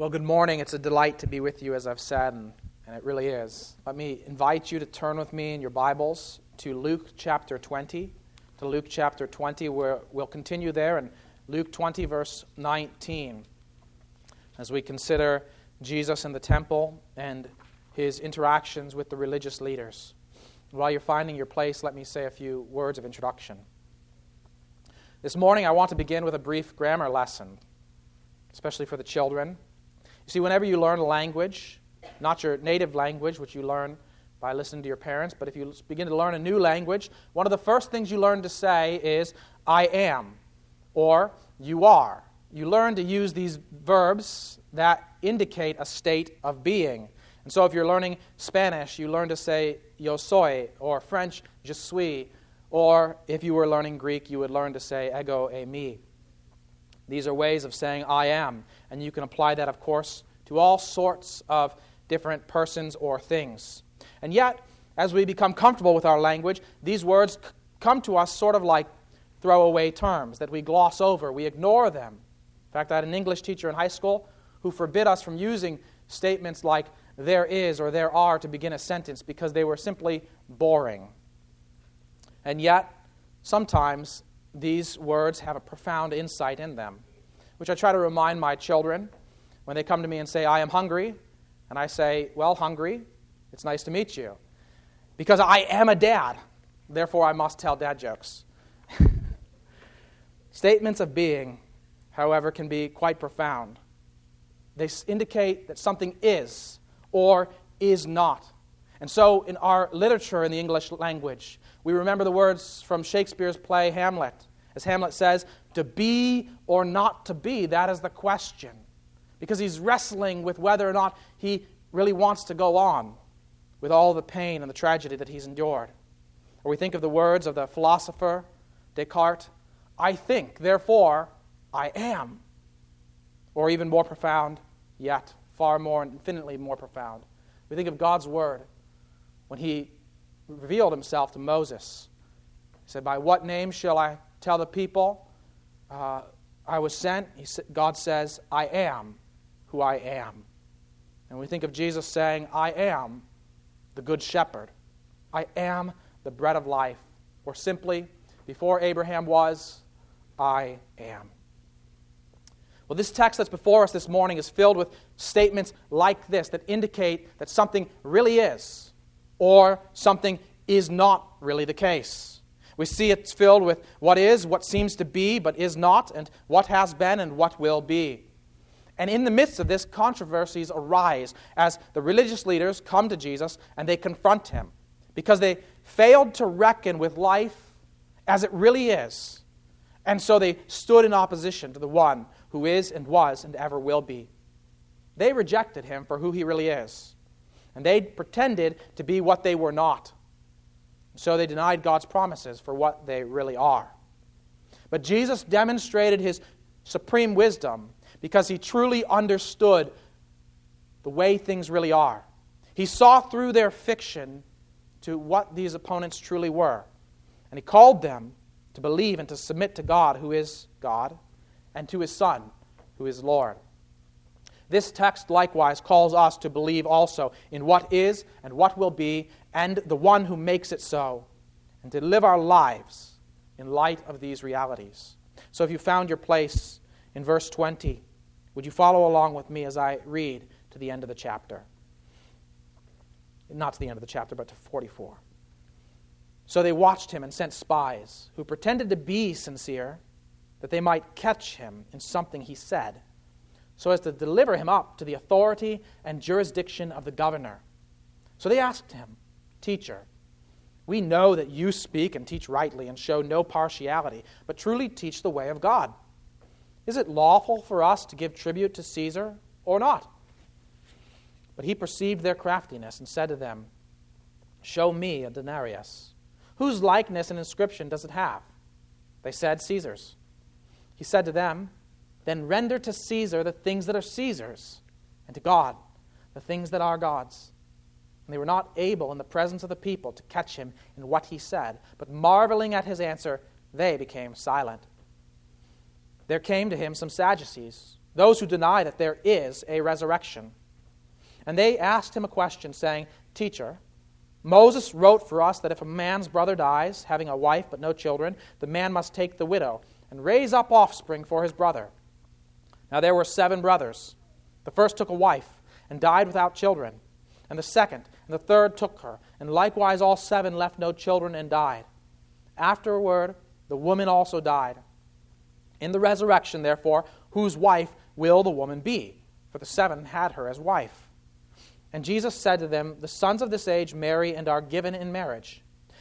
Well, good morning. It's a delight to be with you, as I've said, and, and it really is. Let me invite you to turn with me in your Bibles to Luke chapter 20. To Luke chapter 20, where we'll continue there in Luke 20, verse 19, as we consider Jesus in the temple and his interactions with the religious leaders. While you're finding your place, let me say a few words of introduction. This morning, I want to begin with a brief grammar lesson, especially for the children. See, whenever you learn a language, not your native language, which you learn by listening to your parents, but if you begin to learn a new language, one of the first things you learn to say is, I am, or you are. You learn to use these verbs that indicate a state of being. And so if you're learning Spanish, you learn to say yo soy, or French, je suis, or if you were learning Greek, you would learn to say ego eimi. These are ways of saying I am, and you can apply that, of course, to all sorts of different persons or things. And yet, as we become comfortable with our language, these words c- come to us sort of like throwaway terms that we gloss over, we ignore them. In fact, I had an English teacher in high school who forbid us from using statements like there is or there are to begin a sentence because they were simply boring. And yet, sometimes these words have a profound insight in them, which I try to remind my children when they come to me and say, I am hungry. And I say, Well, hungry, it's nice to meet you. Because I am a dad, therefore I must tell dad jokes. Statements of being, however, can be quite profound. They indicate that something is or is not. And so, in our literature in the English language, we remember the words from Shakespeare's play Hamlet. As Hamlet says, to be or not to be, that is the question. Because he's wrestling with whether or not he really wants to go on with all the pain and the tragedy that he's endured. Or we think of the words of the philosopher Descartes I think, therefore I am. Or even more profound yet, far more, infinitely more profound. We think of God's word when he revealed himself to Moses. He said, By what name shall I tell the people uh, I was sent? He God says, I am who I am. And we think of Jesus saying, I am the Good Shepherd. I am the bread of life. Or simply, before Abraham was, I am. Well, this text that's before us this morning is filled with statements like this that indicate that something really is or something is not really the case. We see it's filled with what is, what seems to be, but is not, and what has been and what will be. And in the midst of this, controversies arise as the religious leaders come to Jesus and they confront him because they failed to reckon with life as it really is. And so they stood in opposition to the one who is and was and ever will be. They rejected him for who he really is. And they pretended to be what they were not. So they denied God's promises for what they really are. But Jesus demonstrated his supreme wisdom because he truly understood the way things really are. He saw through their fiction to what these opponents truly were. And he called them to believe and to submit to God, who is God, and to his Son, who is Lord. This text likewise calls us to believe also in what is and what will be, and the one who makes it so, and to live our lives in light of these realities. So if you found your place in verse 20, would you follow along with me as I read to the end of the chapter? Not to the end of the chapter, but to 44. So they watched him and sent spies who pretended to be sincere that they might catch him in something he said, so as to deliver him up to the authority and jurisdiction of the governor. So they asked him, Teacher, we know that you speak and teach rightly and show no partiality, but truly teach the way of God. Is it lawful for us to give tribute to Caesar or not? But he perceived their craftiness and said to them, Show me a denarius. Whose likeness and inscription does it have? They said, Caesar's. He said to them, Then render to Caesar the things that are Caesar's, and to God the things that are God's. And they were not able in the presence of the people to catch him in what he said, but marveling at his answer, they became silent. There came to him some Sadducees those who deny that there is a resurrection. And they asked him a question, saying, Teacher, Moses wrote for us that if a man's brother dies, having a wife but no children, the man must take the widow and raise up offspring for his brother. Now there were seven brothers. The first took a wife and died without children, and the second and the third took her, and likewise all seven left no children and died. Afterward, the woman also died. In the resurrection, therefore, whose wife will the woman be? For the seven had her as wife. And Jesus said to them, The sons of this age marry and are given in marriage.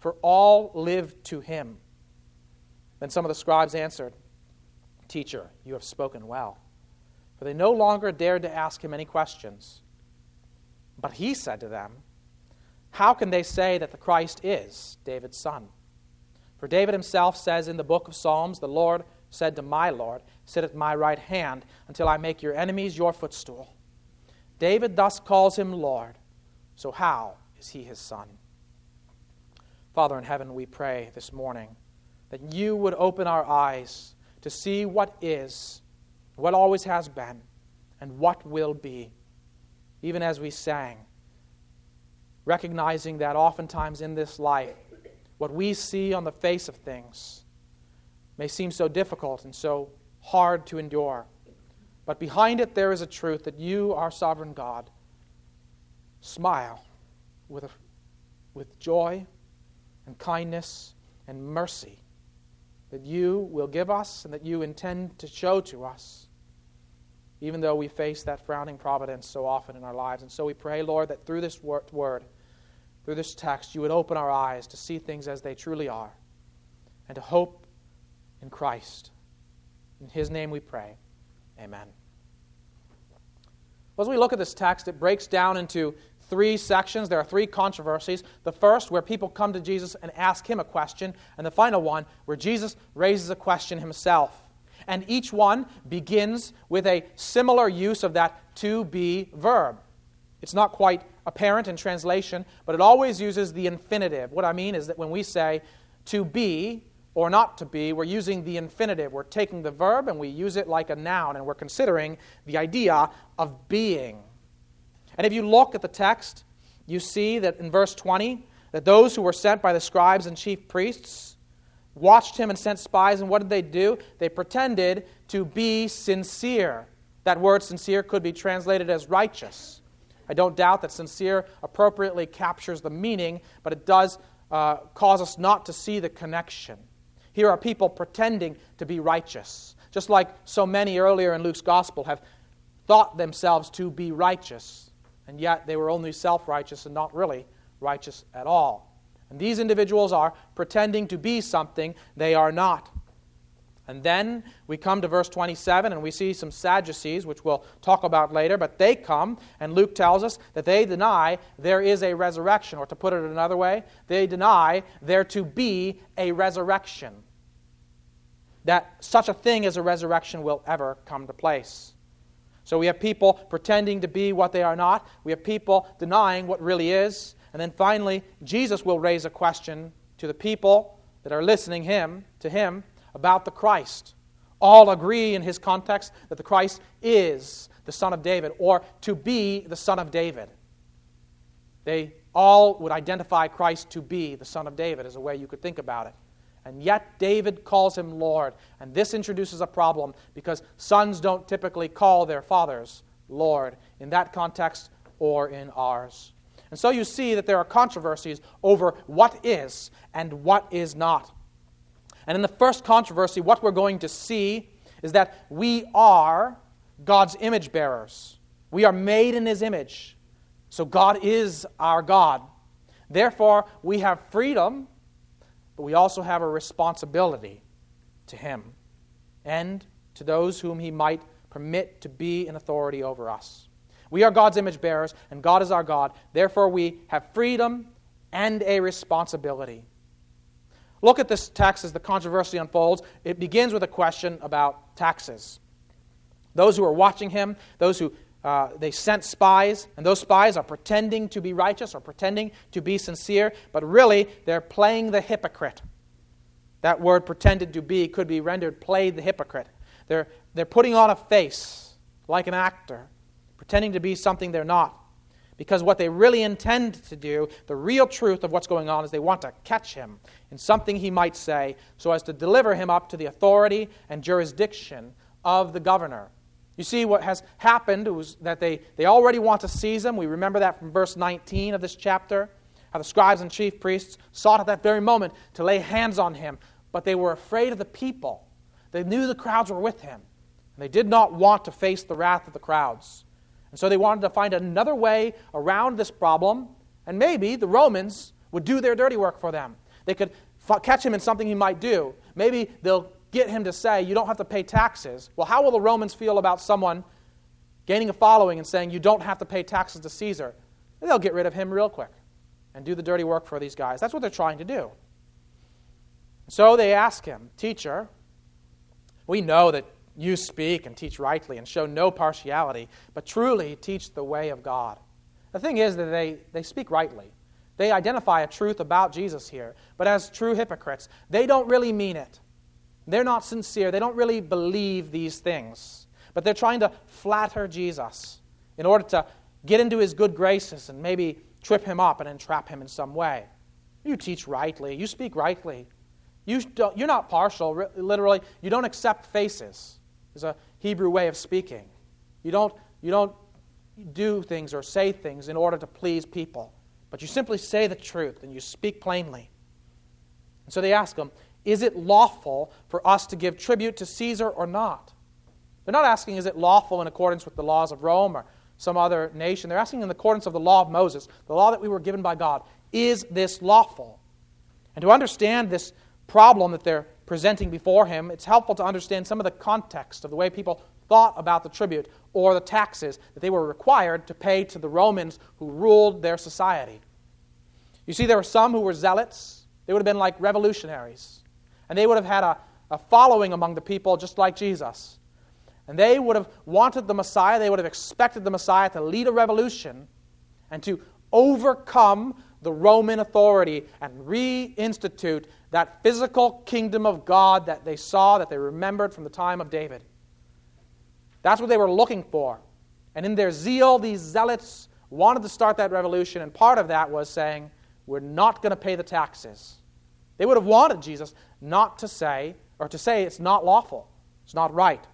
for all live to him. Then some of the scribes answered, Teacher, you have spoken well. For they no longer dared to ask him any questions. But he said to them, How can they say that the Christ is David's son? For David himself says in the book of Psalms, The Lord said to my Lord, Sit at my right hand until I make your enemies your footstool. David thus calls him Lord. So, how is he his son? Father in heaven, we pray this morning that you would open our eyes to see what is, what always has been, and what will be, even as we sang, recognizing that oftentimes in this life, what we see on the face of things may seem so difficult and so hard to endure. But behind it, there is a truth that you, our sovereign God, smile with, a, with joy and kindness and mercy that you will give us and that you intend to show to us, even though we face that frowning providence so often in our lives. And so we pray, Lord, that through this word, through this text, you would open our eyes to see things as they truly are and to hope in Christ. In his name we pray. Amen. Well, as we look at this text, it breaks down into three sections. There are three controversies. The first, where people come to Jesus and ask him a question, and the final one, where Jesus raises a question himself. And each one begins with a similar use of that to be verb. It's not quite apparent in translation, but it always uses the infinitive. What I mean is that when we say to be, or not to be, we're using the infinitive. We're taking the verb and we use it like a noun, and we're considering the idea of being. And if you look at the text, you see that in verse 20, that those who were sent by the scribes and chief priests watched him and sent spies, and what did they do? They pretended to be sincere. That word sincere could be translated as righteous. I don't doubt that sincere appropriately captures the meaning, but it does uh, cause us not to see the connection. Here are people pretending to be righteous, just like so many earlier in Luke's gospel have thought themselves to be righteous, and yet they were only self righteous and not really righteous at all. And these individuals are pretending to be something they are not. And then we come to verse 27 and we see some Sadducees, which we'll talk about later, but they come, and Luke tells us that they deny there is a resurrection, or to put it another way, they deny there to be a resurrection. That such a thing as a resurrection will ever come to place. So we have people pretending to be what they are not, we have people denying what really is, and then finally, Jesus will raise a question to the people that are listening him to him about the Christ. All agree in his context that the Christ is the Son of David, or to be the Son of David. They all would identify Christ to be the Son of David, as a way you could think about it. And yet, David calls him Lord. And this introduces a problem because sons don't typically call their fathers Lord in that context or in ours. And so you see that there are controversies over what is and what is not. And in the first controversy, what we're going to see is that we are God's image bearers. We are made in His image. So God is our God. Therefore, we have freedom, but we also have a responsibility to Him and to those whom He might permit to be in authority over us. We are God's image bearers, and God is our God. Therefore, we have freedom and a responsibility. Look at this text as the controversy unfolds. It begins with a question about taxes. Those who are watching him, those who uh, they sent spies, and those spies are pretending to be righteous or pretending to be sincere, but really they're playing the hypocrite. That word pretended to be could be rendered played the hypocrite. They're, they're putting on a face like an actor, pretending to be something they're not. Because what they really intend to do, the real truth of what's going on, is they want to catch him in something he might say so as to deliver him up to the authority and jurisdiction of the governor. You see, what has happened was that they, they already want to seize him. We remember that from verse 19 of this chapter, how the scribes and chief priests sought at that very moment to lay hands on him, but they were afraid of the people. They knew the crowds were with him, and they did not want to face the wrath of the crowds. And so they wanted to find another way around this problem, and maybe the Romans would do their dirty work for them. They could catch him in something he might do. Maybe they'll get him to say, You don't have to pay taxes. Well, how will the Romans feel about someone gaining a following and saying, You don't have to pay taxes to Caesar? They'll get rid of him real quick and do the dirty work for these guys. That's what they're trying to do. So they ask him, Teacher, we know that you speak and teach rightly and show no partiality, but truly teach the way of God. The thing is that they, they speak rightly. They identify a truth about Jesus here, but as true hypocrites, they don't really mean it. They're not sincere. They don't really believe these things, but they're trying to flatter Jesus in order to get into his good graces and maybe trip him up and entrap him in some way. You teach rightly, you speak rightly. You you're not partial, literally. You don't accept faces is a Hebrew way of speaking. You don't, you don't do things or say things in order to please people, but you simply say the truth and you speak plainly. And so they ask him, Is it lawful for us to give tribute to Caesar or not? They're not asking, Is it lawful in accordance with the laws of Rome or some other nation? They're asking in accordance of the law of Moses, the law that we were given by God. Is this lawful? And to understand this problem that they're presenting before him, it's helpful to understand some of the context of the way people thought about the tribute or the taxes that they were required to pay to the Romans who ruled their society. You see, there were some who were zealots. They would have been like revolutionaries. And they would have had a, a following among the people just like Jesus. And they would have wanted the Messiah, they would have expected the Messiah to lead a revolution and to overcome the Roman authority and reinstitute that physical kingdom of God that they saw, that they remembered from the time of David. That's what they were looking for. And in their zeal, these zealots wanted to start that revolution, and part of that was saying, We're not going to pay the taxes. They would have wanted Jesus not to say, or to say it's not lawful, it's not right.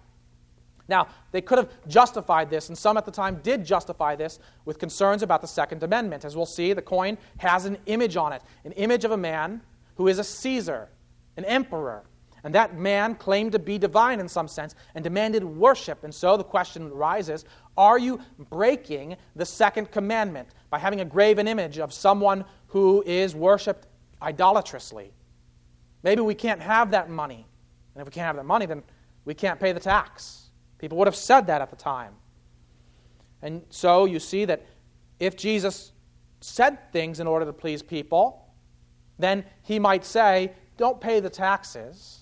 Now, they could have justified this, and some at the time did justify this with concerns about the second commandment. As we'll see, the coin has an image on it an image of a man who is a Caesar, an emperor. And that man claimed to be divine in some sense and demanded worship. And so the question arises are you breaking the second commandment by having a graven image of someone who is worshiped idolatrously? Maybe we can't have that money. And if we can't have that money, then we can't pay the tax. People would have said that at the time. And so you see that if Jesus said things in order to please people, then he might say, Don't pay the taxes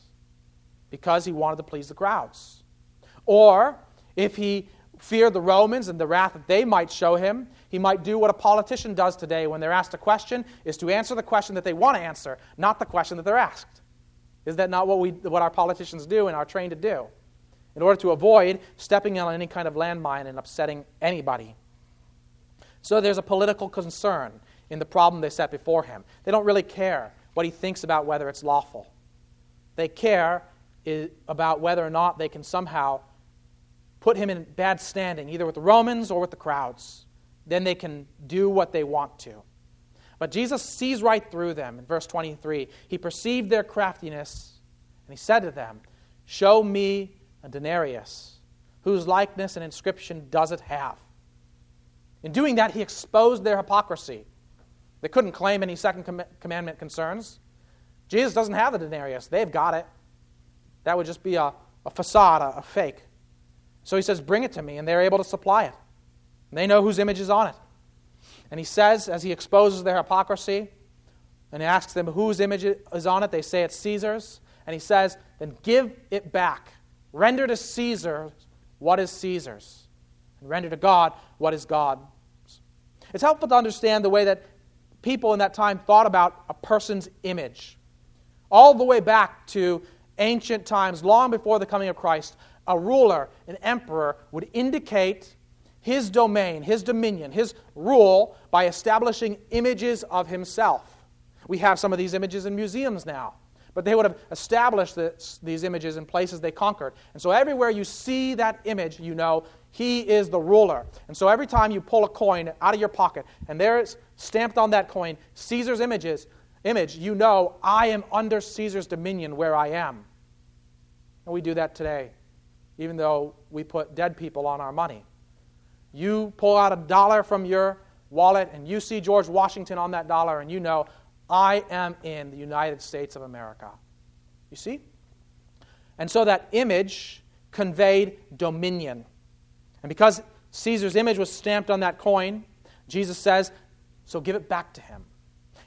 because he wanted to please the crowds. Or if he feared the Romans and the wrath that they might show him, he might do what a politician does today when they're asked a question, is to answer the question that they want to answer, not the question that they're asked. Is that not what, we, what our politicians do and are trained to do? In order to avoid stepping on any kind of landmine and upsetting anybody. So there's a political concern in the problem they set before him. They don't really care what he thinks about whether it's lawful. They care about whether or not they can somehow put him in bad standing, either with the Romans or with the crowds. Then they can do what they want to. But Jesus sees right through them. In verse 23, he perceived their craftiness, and he said to them, Show me a denarius. Whose likeness and inscription does it have? In doing that, he exposed their hypocrisy. They couldn't claim any second com- commandment concerns. Jesus doesn't have the denarius, they've got it. That would just be a, a facade, a, a fake. So he says, Bring it to me, and they're able to supply it. They know whose image is on it. And he says, as he exposes their hypocrisy, and he asks them whose image is on it, they say it's Caesar's. And he says, Then give it back. Render to Caesar what is Caesar's, and render to God what is God's. It's helpful to understand the way that people in that time thought about a person's image. All the way back to ancient times, long before the coming of Christ, a ruler, an emperor, would indicate his domain, his dominion, his rule by establishing images of himself. We have some of these images in museums now, but they would have established this, these images in places they conquered. And so everywhere you see that image, you know he is the ruler. And so every time you pull a coin out of your pocket and there is stamped on that coin Caesar's images, image, you know I am under Caesar's dominion where I am. And we do that today, even though we put dead people on our money. You pull out a dollar from your wallet and you see George Washington on that dollar, and you know I am in the United States of America. You see? And so that image conveyed dominion. And because Caesar's image was stamped on that coin, Jesus says, so give it back to him.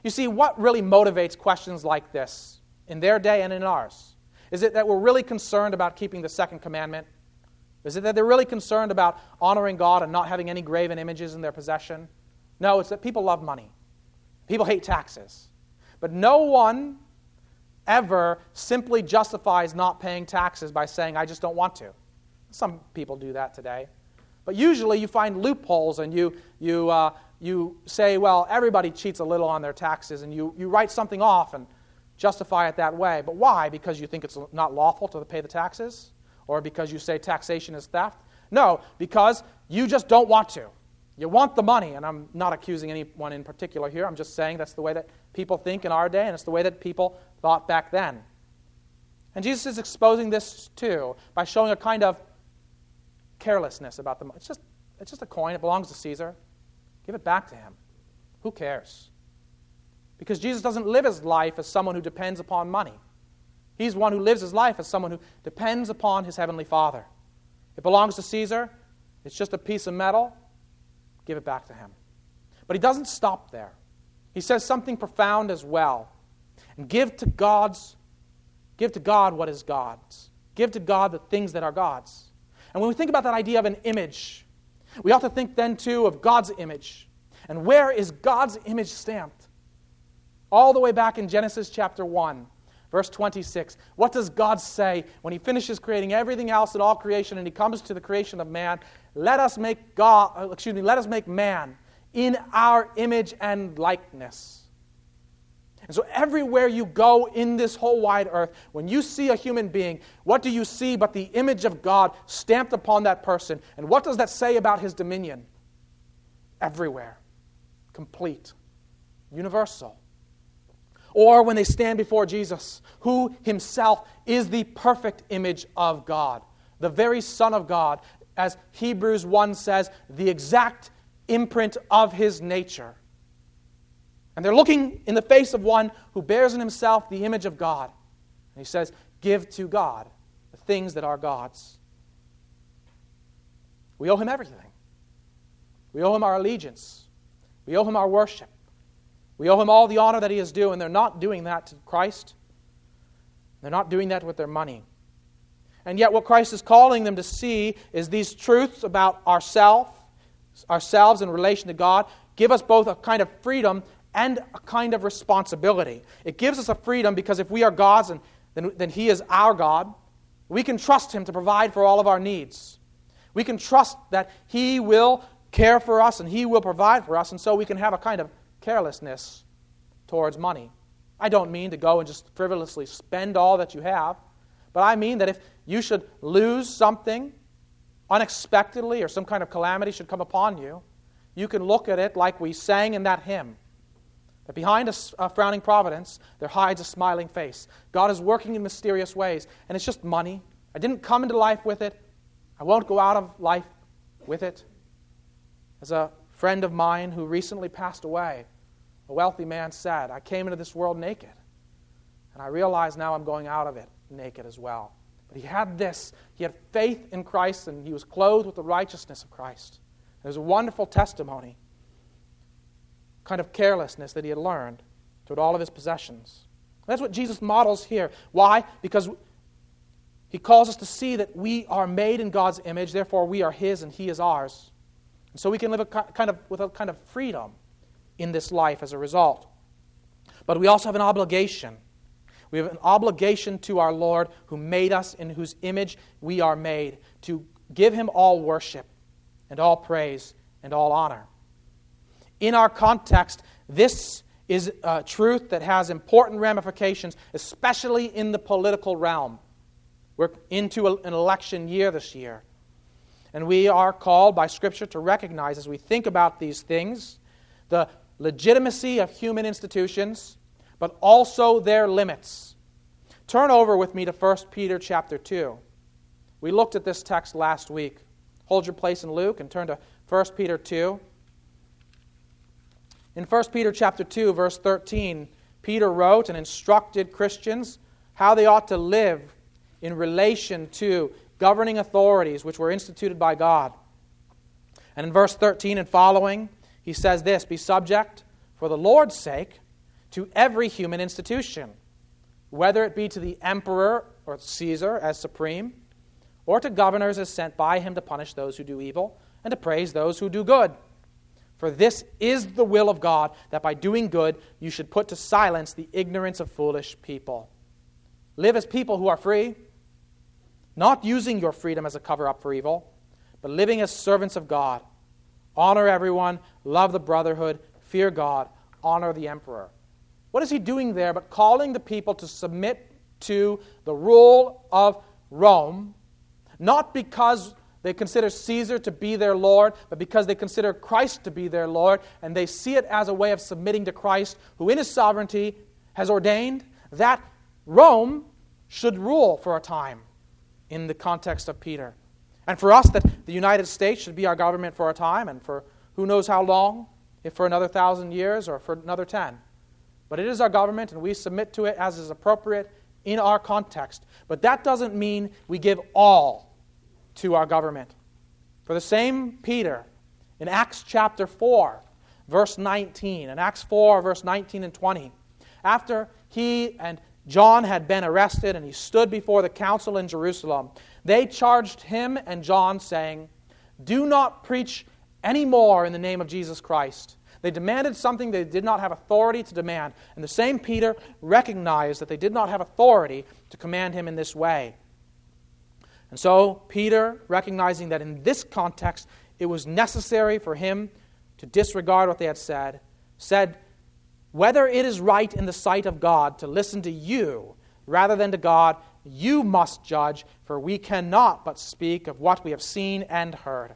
You see, what really motivates questions like this in their day and in ours? Is it that we're really concerned about keeping the second commandment? Is it that they're really concerned about honoring God and not having any graven images in their possession? No, it's that people love money. People hate taxes. But no one ever simply justifies not paying taxes by saying, I just don't want to. Some people do that today. But usually you find loopholes and you, you, uh, you say, well, everybody cheats a little on their taxes, and you, you write something off and justify it that way. But why? Because you think it's not lawful to pay the taxes? Or because you say taxation is theft? No, because you just don't want to. You want the money, and I'm not accusing anyone in particular here. I'm just saying that's the way that people think in our day, and it's the way that people thought back then. And Jesus is exposing this too by showing a kind of carelessness about the money. It's just, it's just a coin. It belongs to Caesar. Give it back to him. Who cares? Because Jesus doesn't live his life as someone who depends upon money. He's one who lives his life as someone who depends upon his heavenly Father. It belongs to Caesar. It's just a piece of metal. Give it back to him. But he doesn't stop there. He says something profound as well. And give to God's give to God what is God's. Give to God the things that are God's. And when we think about that idea of an image, we ought to think then too of God's image. And where is God's image stamped? All the way back in Genesis chapter 1, verse 26. What does God say when he finishes creating everything else in all creation and he comes to the creation of man? Let us make God, uh, excuse me, let us make man in our image and likeness. And so, everywhere you go in this whole wide earth, when you see a human being, what do you see but the image of God stamped upon that person? And what does that say about his dominion? Everywhere, complete, universal. Or when they stand before Jesus, who himself is the perfect image of God, the very Son of God, as Hebrews 1 says, the exact imprint of his nature. And they're looking in the face of one who bears in himself the image of God. And he says, Give to God the things that are God's. We owe him everything. We owe him our allegiance. We owe him our worship. We owe him all the honor that he is due, and they're not doing that to Christ. They're not doing that with their money. And yet, what Christ is calling them to see is these truths about ourselves, ourselves in relation to God, give us both a kind of freedom and a kind of responsibility. It gives us a freedom because if we are God's, and then, then He is our God, we can trust Him to provide for all of our needs. We can trust that He will care for us and He will provide for us, and so we can have a kind of carelessness towards money. I don't mean to go and just frivolously spend all that you have, but I mean that if you should lose something unexpectedly or some kind of calamity should come upon you, you can look at it like we sang in that hymn that behind a, a, frowning providence, there hides a smiling face. God is working in mysterious ways, and it's just money. I didn't come into life with it. I won't go out of life with it. As a friend of mine who recently passed away, a wealthy man said, I came into this world naked, and I realize now I'm going out of it naked as well. But he had this. He had faith in Christ and he was clothed with the righteousness of Christ. It was a wonderful testimony, kind of carelessness that he had learned toward all of his possessions. That's what Jesus models here. Why? Because he calls us to see that we are made in God's image, therefore we are his and he is ours. And so we can live a kind of, with a kind of freedom in this life as a result. But we also have an obligation. We have an obligation to our Lord who made us, in whose image we are made, to give him all worship and all praise and all honor. In our context, this is a truth that has important ramifications, especially in the political realm. We're into an election year this year. And we are called by Scripture to recognize, as we think about these things, the legitimacy of human institutions, but also their limits. Turn over with me to 1 Peter chapter 2. We looked at this text last week. Hold your place in Luke and turn to 1 Peter 2. In 1 Peter chapter 2 verse 13, Peter wrote and instructed Christians how they ought to live in relation to governing authorities which were instituted by God. And in verse 13 and following, he says this Be subject for the Lord's sake to every human institution, whether it be to the emperor or Caesar as supreme, or to governors as sent by him to punish those who do evil and to praise those who do good. For this is the will of God, that by doing good you should put to silence the ignorance of foolish people. Live as people who are free not using your freedom as a cover up for evil, but living as servants of God. Honor everyone, love the brotherhood, fear God, honor the emperor. What is he doing there but calling the people to submit to the rule of Rome, not because they consider Caesar to be their Lord, but because they consider Christ to be their Lord, and they see it as a way of submitting to Christ, who in his sovereignty has ordained that Rome should rule for a time in the context of Peter. And for us, that the United States should be our government for a time and for who knows how long, if for another thousand years or for another ten. But it is our government, and we submit to it as is appropriate in our context. But that doesn't mean we give all to our government. For the same Peter, in Acts chapter 4, verse 19, in Acts 4, verse 19 and 20, after he and John had been arrested and he stood before the council in Jerusalem. They charged him and John, saying, Do not preach any more in the name of Jesus Christ. They demanded something they did not have authority to demand. And the same Peter recognized that they did not have authority to command him in this way. And so, Peter, recognizing that in this context it was necessary for him to disregard what they had said, said, whether it is right in the sight of God to listen to you rather than to God, you must judge, for we cannot but speak of what we have seen and heard.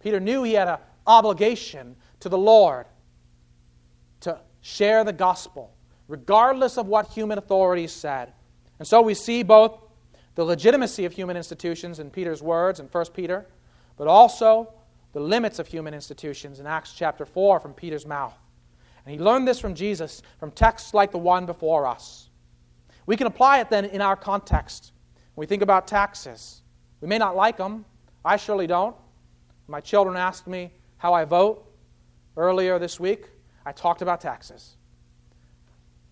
Peter knew he had an obligation to the Lord to share the gospel, regardless of what human authorities said. And so we see both the legitimacy of human institutions in Peter's words in 1 Peter, but also the limits of human institutions in Acts chapter 4 from Peter's mouth. And he learned this from Jesus, from texts like the one before us. We can apply it then in our context. When we think about taxes, we may not like them. I surely don't. My children asked me how I vote earlier this week. I talked about taxes.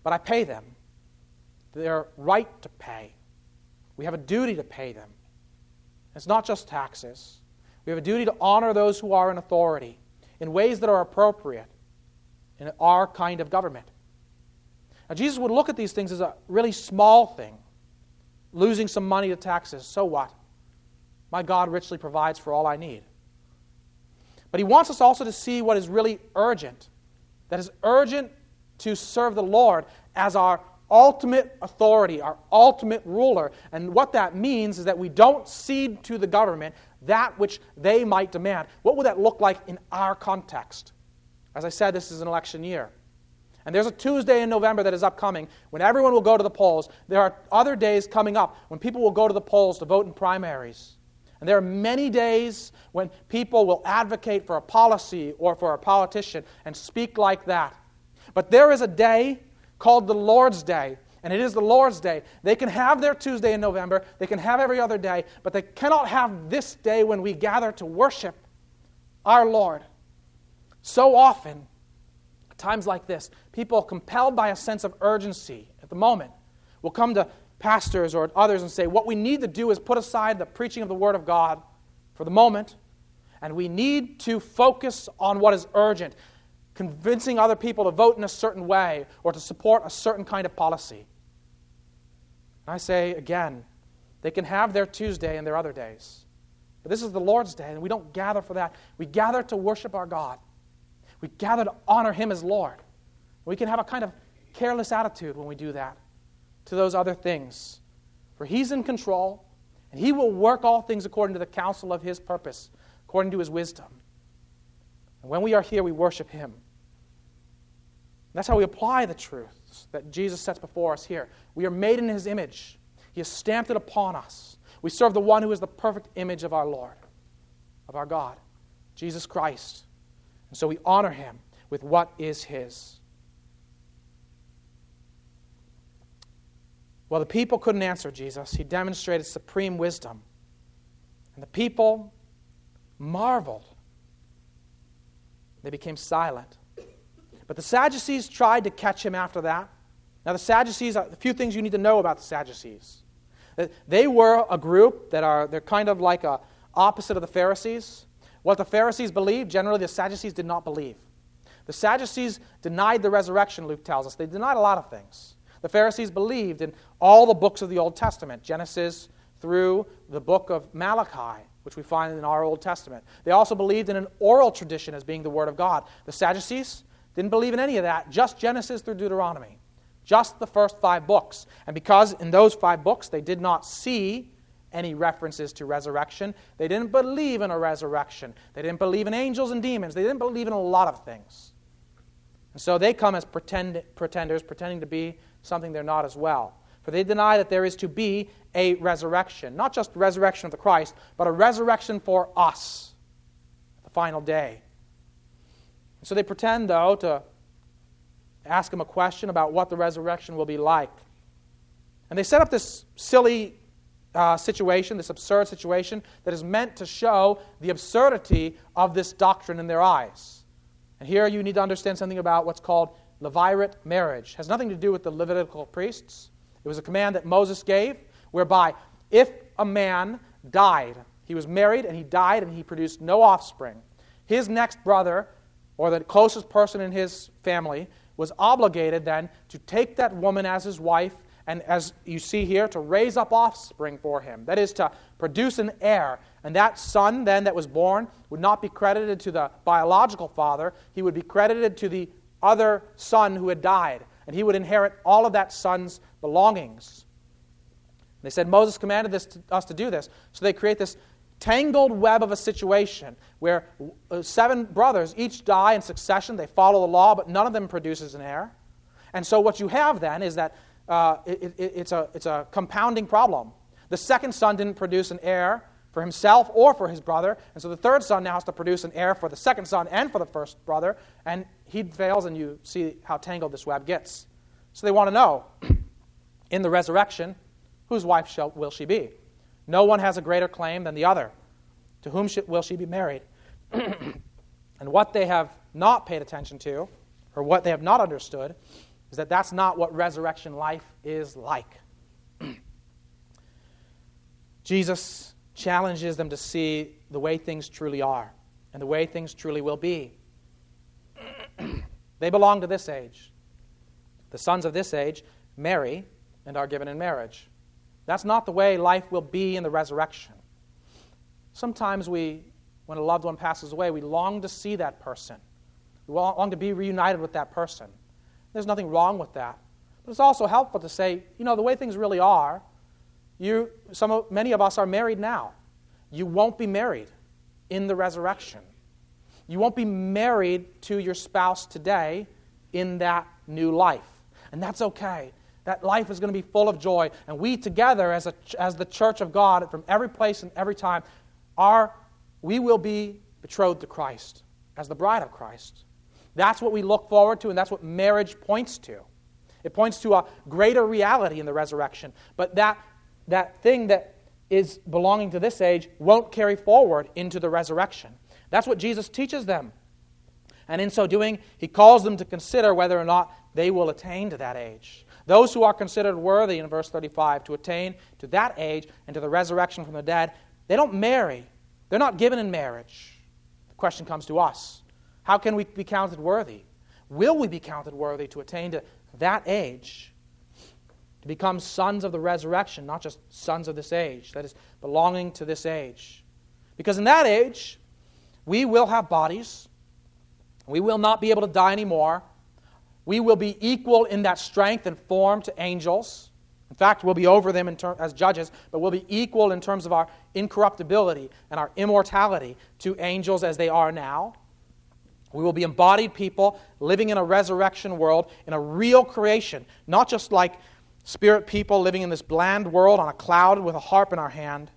But I pay them. They're right to pay. We have a duty to pay them. It's not just taxes. We have a duty to honor those who are in authority in ways that are appropriate in our kind of government. Now, Jesus would look at these things as a really small thing. Losing some money to taxes, so what? My God richly provides for all I need. But he wants us also to see what is really urgent. That is urgent to serve the Lord as our ultimate authority, our ultimate ruler. And what that means is that we don't cede to the government that which they might demand. What would that look like in our context? As I said, this is an election year. And there's a Tuesday in November that is upcoming when everyone will go to the polls. There are other days coming up when people will go to the polls to vote in primaries. And there are many days when people will advocate for a policy or for a politician and speak like that. But there is a day called the Lord's Day and it is the Lord's day. They can have their Tuesday in November, they can have every other day, but they cannot have this day when we gather to worship our Lord. So often, at times like this, people compelled by a sense of urgency at the moment will come to pastors or others and say, What we need to do is put aside the preaching of the Word of God for the moment, and we need to focus on what is urgent, convincing other people to vote in a certain way or to support a certain kind of policy. And I say again, they can have their Tuesday and their other days. But this is the Lord's day, and we don't gather for that. We gather to worship our God. We gather to honor Him as Lord. We can have a kind of careless attitude when we do that to those other things. For He's in control, and He will work all things according to the counsel of His purpose, according to His wisdom. And when we are here, we worship Him. That's how we apply the truths that Jesus sets before us here. We are made in His image, He has stamped it upon us. We serve the one who is the perfect image of our Lord, of our God, Jesus Christ. And so we honor Him with what is His. Well, the people couldn't answer Jesus. He demonstrated supreme wisdom. And the people marveled. They became silent. But the Sadducees tried to catch him after that. Now, the Sadducees, a few things you need to know about the Sadducees. They were a group that are, they're kind of like a opposite of the Pharisees. What the Pharisees believed, generally the Sadducees did not believe. The Sadducees denied the resurrection, Luke tells us. They denied a lot of things. The Pharisees believed in all the books of the Old Testament, Genesis through the book of Malachi, which we find in our Old Testament. They also believed in an oral tradition as being the Word of God. The Sadducees didn't believe in any of that, just Genesis through Deuteronomy, just the first five books. And because in those five books they did not see any references to resurrection, they didn't believe in a resurrection. They didn't believe in angels and demons. They didn't believe in a lot of things. And so they come as pretend, pretenders, pretending to be something they're not as well. For they deny that there is to be a resurrection, not just resurrection of the Christ, but a resurrection for us, the final day. So they pretend, though, to ask him a question about what the resurrection will be like. And they set up this silly uh, situation, this absurd situation, that is meant to show the absurdity of this doctrine in their eyes. And here you need to understand something about what's called Levirate marriage. It has nothing to do with the Levitical priests. It was a command that Moses gave, whereby if a man died, he was married and he died and he produced no offspring, his next brother, or the closest person in his family, was obligated then to take that woman as his wife and, as you see here, to raise up offspring for him. That is, to produce an heir. And that son, then, that was born, would not be credited to the biological father, he would be credited to the other son who had died, and he would inherit all of that son's belongings. They said Moses commanded to, us to do this. So they create this tangled web of a situation where uh, seven brothers each die in succession. They follow the law, but none of them produces an heir. And so what you have then is that uh, it, it, it's, a, it's a compounding problem. The second son didn't produce an heir for himself or for his brother. And so the third son now has to produce an heir for the second son and for the first brother. And he fails, and you see how tangled this web gets. So they want to know in the resurrection, whose wife shall, will she be? No one has a greater claim than the other. To whom will she be married? and what they have not paid attention to, or what they have not understood, is that that's not what resurrection life is like. Jesus challenges them to see the way things truly are and the way things truly will be. they belong to this age. The sons of this age marry and are given in marriage. That's not the way life will be in the resurrection. Sometimes we, when a loved one passes away, we long to see that person. We long to be reunited with that person. There's nothing wrong with that. But it's also helpful to say, you know, the way things really are, you, some of, many of us are married now. You won't be married in the resurrection. You won't be married to your spouse today in that new life. And that's okay. That life is going to be full of joy. And we together, as, a, as the church of God, from every place and every time, are, we will be betrothed to Christ as the bride of Christ. That's what we look forward to, and that's what marriage points to. It points to a greater reality in the resurrection. But that, that thing that is belonging to this age won't carry forward into the resurrection. That's what Jesus teaches them. And in so doing, he calls them to consider whether or not they will attain to that age. Those who are considered worthy in verse 35 to attain to that age and to the resurrection from the dead, they don't marry. They're not given in marriage. The question comes to us how can we be counted worthy? Will we be counted worthy to attain to that age? To become sons of the resurrection, not just sons of this age, that is, belonging to this age. Because in that age, we will have bodies. We will not be able to die anymore. We will be equal in that strength and form to angels. In fact, we'll be over them ter- as judges, but we'll be equal in terms of our incorruptibility and our immortality to angels as they are now. We will be embodied people living in a resurrection world, in a real creation, not just like spirit people living in this bland world on a cloud with a harp in our hand,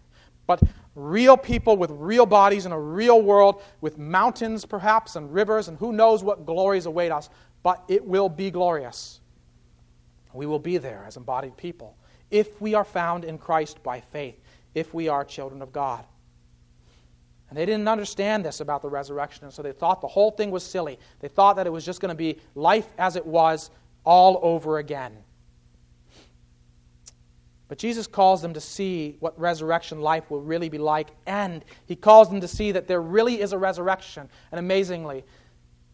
but real people with real bodies in a real world with mountains perhaps and rivers and who knows what glories await us, but it will be glorious. We will be there as embodied people if we are found in Christ by faith, if we are children of God. And they didn't understand this about the resurrection, and so they thought the whole thing was silly. They thought that it was just going to be life as it was all over again. But Jesus calls them to see what resurrection life will really be like, and he calls them to see that there really is a resurrection. And amazingly,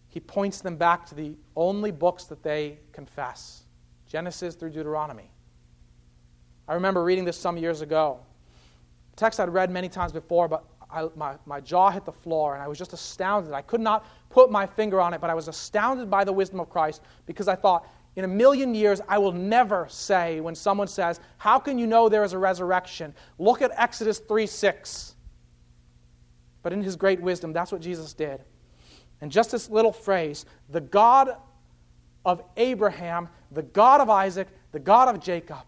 he points them back to the only books that they confess Genesis through Deuteronomy. I remember reading this some years ago. A text I'd read many times before, but I, my, my jaw hit the floor, and I was just astounded. I could not put my finger on it, but I was astounded by the wisdom of Christ because I thought, in a million years, I will never say when someone says, How can you know there is a resurrection? Look at Exodus 3 6. But in his great wisdom, that's what Jesus did. And just this little phrase, the God of Abraham, the God of Isaac, the God of Jacob.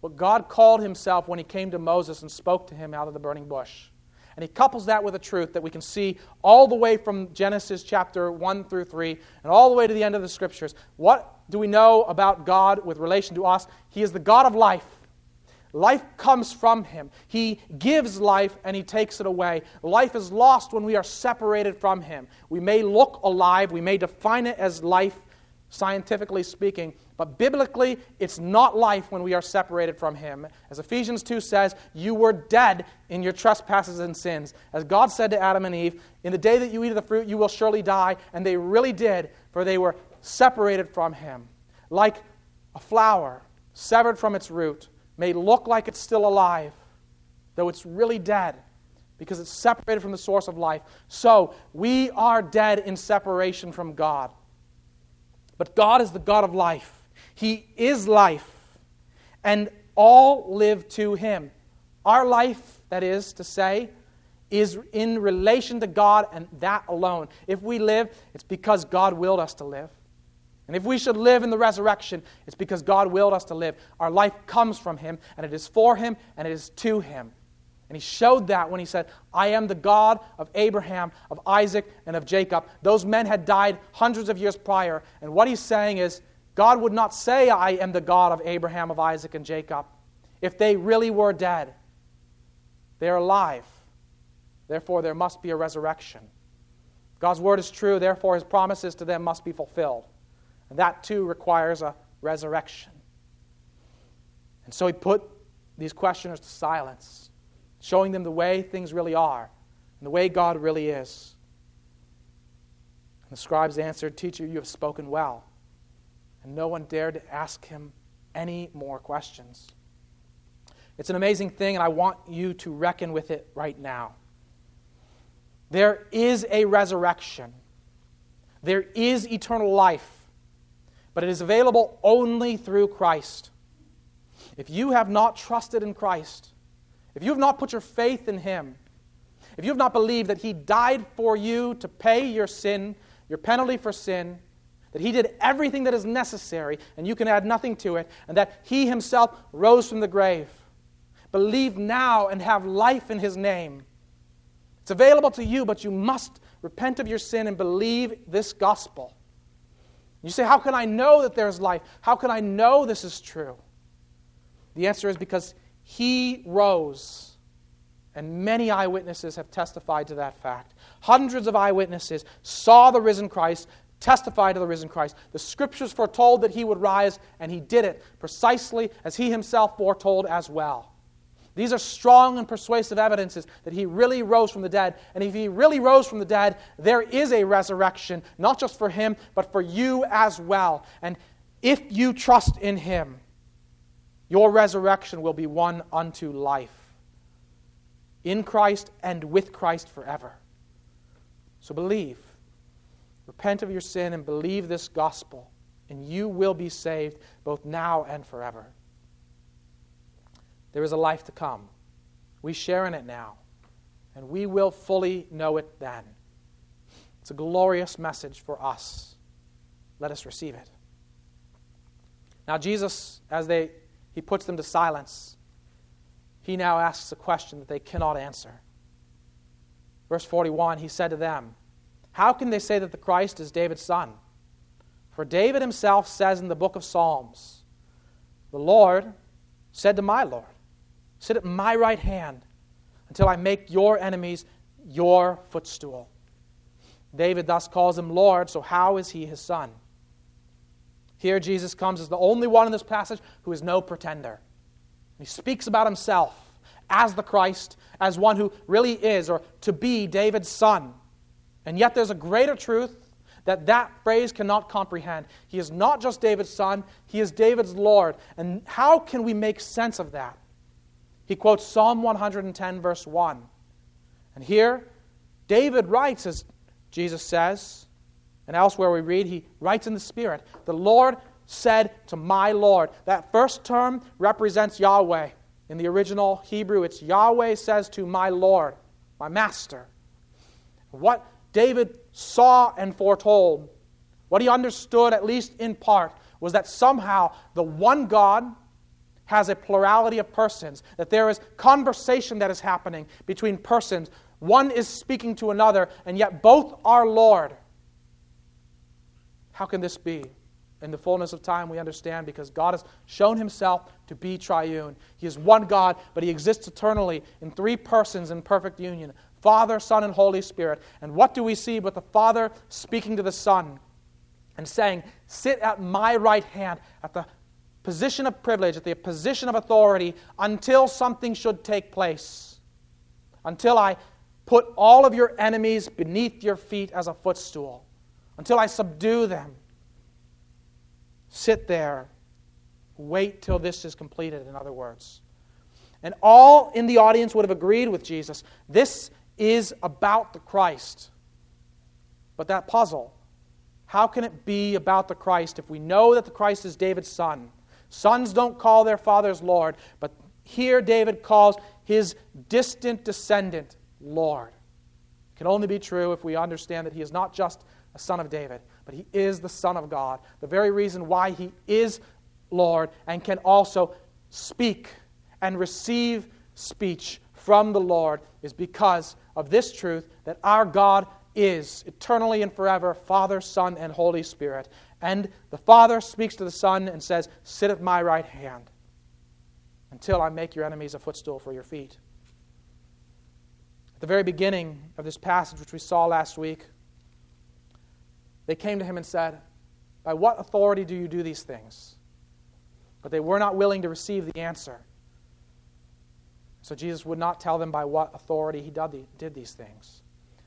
What God called himself when he came to Moses and spoke to him out of the burning bush. And he couples that with a truth that we can see all the way from Genesis chapter 1 through 3 and all the way to the end of the scriptures. What do we know about God with relation to us? He is the God of life. Life comes from him. He gives life and he takes it away. Life is lost when we are separated from him. We may look alive, we may define it as life, scientifically speaking, but biblically, it's not life when we are separated from Him. As Ephesians 2 says, you were dead in your trespasses and sins. As God said to Adam and Eve, in the day that you eat of the fruit, you will surely die. And they really did, for they were separated from Him. Like a flower severed from its root may look like it's still alive, though it's really dead because it's separated from the source of life. So we are dead in separation from God. But God is the God of life. He is life, and all live to Him. Our life, that is to say, is in relation to God and that alone. If we live, it's because God willed us to live. And if we should live in the resurrection, it's because God willed us to live. Our life comes from Him, and it is for Him, and it is to Him. And He showed that when He said, I am the God of Abraham, of Isaac, and of Jacob. Those men had died hundreds of years prior. And what He's saying is, God would not say, I am the God of Abraham, of Isaac, and Jacob, if they really were dead. They're alive. Therefore, there must be a resurrection. God's word is true, therefore, his promises to them must be fulfilled. And that too requires a resurrection. And so he put these questioners to silence, showing them the way things really are and the way God really is. And the scribes answered, Teacher, you have spoken well and no one dared to ask him any more questions. It's an amazing thing, and I want you to reckon with it right now. There is a resurrection, there is eternal life, but it is available only through Christ. If you have not trusted in Christ, if you have not put your faith in Him, if you have not believed that He died for you to pay your sin, your penalty for sin, that he did everything that is necessary and you can add nothing to it, and that he himself rose from the grave. Believe now and have life in his name. It's available to you, but you must repent of your sin and believe this gospel. You say, How can I know that there's life? How can I know this is true? The answer is because he rose. And many eyewitnesses have testified to that fact. Hundreds of eyewitnesses saw the risen Christ, testified to the risen Christ. The scriptures foretold that he would rise, and he did it precisely as he himself foretold as well. These are strong and persuasive evidences that he really rose from the dead. And if he really rose from the dead, there is a resurrection, not just for him, but for you as well. And if you trust in him, your resurrection will be one unto life in Christ and with Christ forever. So believe. Repent of your sin and believe this gospel, and you will be saved both now and forever. There is a life to come. We share in it now, and we will fully know it then. It's a glorious message for us. Let us receive it. Now, Jesus, as they, he puts them to silence, he now asks a question that they cannot answer. Verse 41 He said to them, How can they say that the Christ is David's son? For David himself says in the book of Psalms, The Lord said to my Lord, Sit at my right hand until I make your enemies your footstool. David thus calls him Lord, so how is he his son? Here, Jesus comes as the only one in this passage who is no pretender. He speaks about himself as the Christ, as one who really is, or to be David's son. And yet, there's a greater truth that that phrase cannot comprehend. He is not just David's son, he is David's Lord. And how can we make sense of that? He quotes Psalm 110, verse 1. And here, David writes, as Jesus says, and elsewhere we read, he writes in the Spirit, The Lord said to my Lord. That first term represents Yahweh. In the original Hebrew, it's Yahweh says to my Lord, my Master. What David saw and foretold, what he understood, at least in part, was that somehow the one God has a plurality of persons, that there is conversation that is happening between persons. One is speaking to another, and yet both are Lord. How can this be? In the fullness of time, we understand because God has shown himself to be triune. He is one God, but he exists eternally in three persons in perfect union Father, Son, and Holy Spirit. And what do we see but the Father speaking to the Son and saying, Sit at my right hand, at the position of privilege, at the position of authority, until something should take place. Until I put all of your enemies beneath your feet as a footstool. Until I subdue them. Sit there. Wait till this is completed, in other words. And all in the audience would have agreed with Jesus. This is about the Christ. But that puzzle, how can it be about the Christ if we know that the Christ is David's son? Sons don't call their fathers Lord, but here David calls his distant descendant Lord. It can only be true if we understand that he is not just a son of David, but he is the Son of God. The very reason why he is Lord and can also speak and receive speech from the Lord is because of this truth that our God is eternally and forever Father, Son, and Holy Spirit. And the Father speaks to the Son and says, Sit at my right hand until I make your enemies a footstool for your feet. At the very beginning of this passage, which we saw last week, they came to him and said, By what authority do you do these things? But they were not willing to receive the answer. So Jesus would not tell them by what authority he did these things.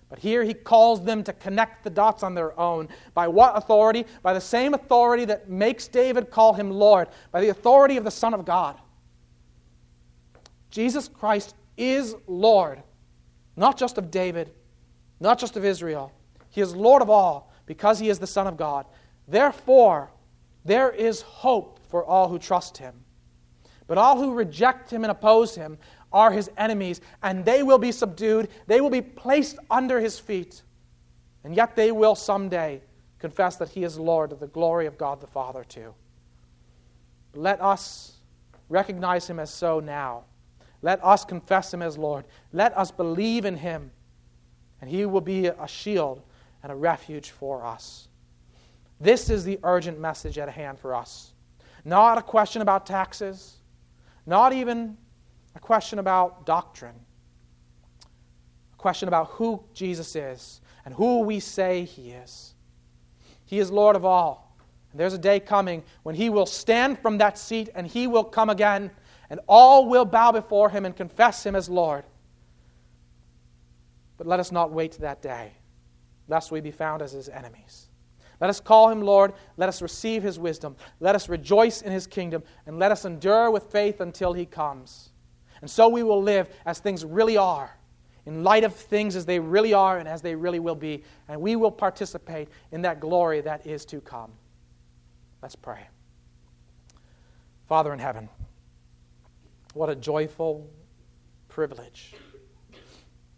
But here he calls them to connect the dots on their own. By what authority? By the same authority that makes David call him Lord, by the authority of the Son of God. Jesus Christ is Lord, not just of David, not just of Israel. He is Lord of all because he is the Son of God. Therefore, there is hope for all who trust him. But all who reject him and oppose him are his enemies, and they will be subdued. They will be placed under his feet. And yet they will someday confess that he is Lord of the glory of God the Father, too. Let us recognize him as so now. Let us confess him as Lord. Let us believe in him, and he will be a shield and a refuge for us. This is the urgent message at hand for us. Not a question about taxes, not even a question about doctrine, a question about who Jesus is and who we say he is. He is Lord of all. And there's a day coming when he will stand from that seat and he will come again, and all will bow before him and confess him as Lord. But let us not wait to that day, lest we be found as his enemies. Let us call him Lord. Let us receive his wisdom. Let us rejoice in his kingdom. And let us endure with faith until he comes. And so we will live as things really are, in light of things as they really are and as they really will be. And we will participate in that glory that is to come. Let's pray. Father in heaven, what a joyful privilege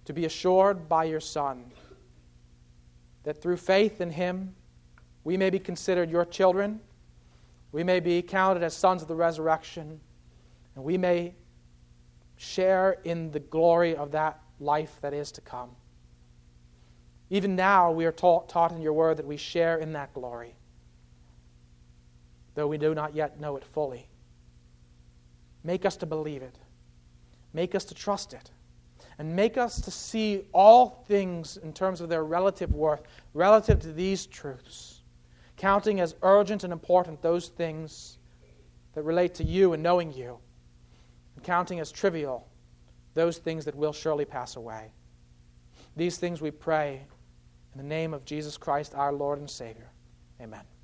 to be assured by your Son that through faith in him, we may be considered your children, we may be counted as sons of the resurrection, and we may share in the glory of that life that is to come. Even now, we are taught, taught in your word that we share in that glory, though we do not yet know it fully. Make us to believe it, make us to trust it, and make us to see all things in terms of their relative worth, relative to these truths, counting as urgent and important those things that relate to you and knowing you and counting as trivial those things that will surely pass away. These things we pray in the name of Jesus Christ, our Lord and Savior. Amen.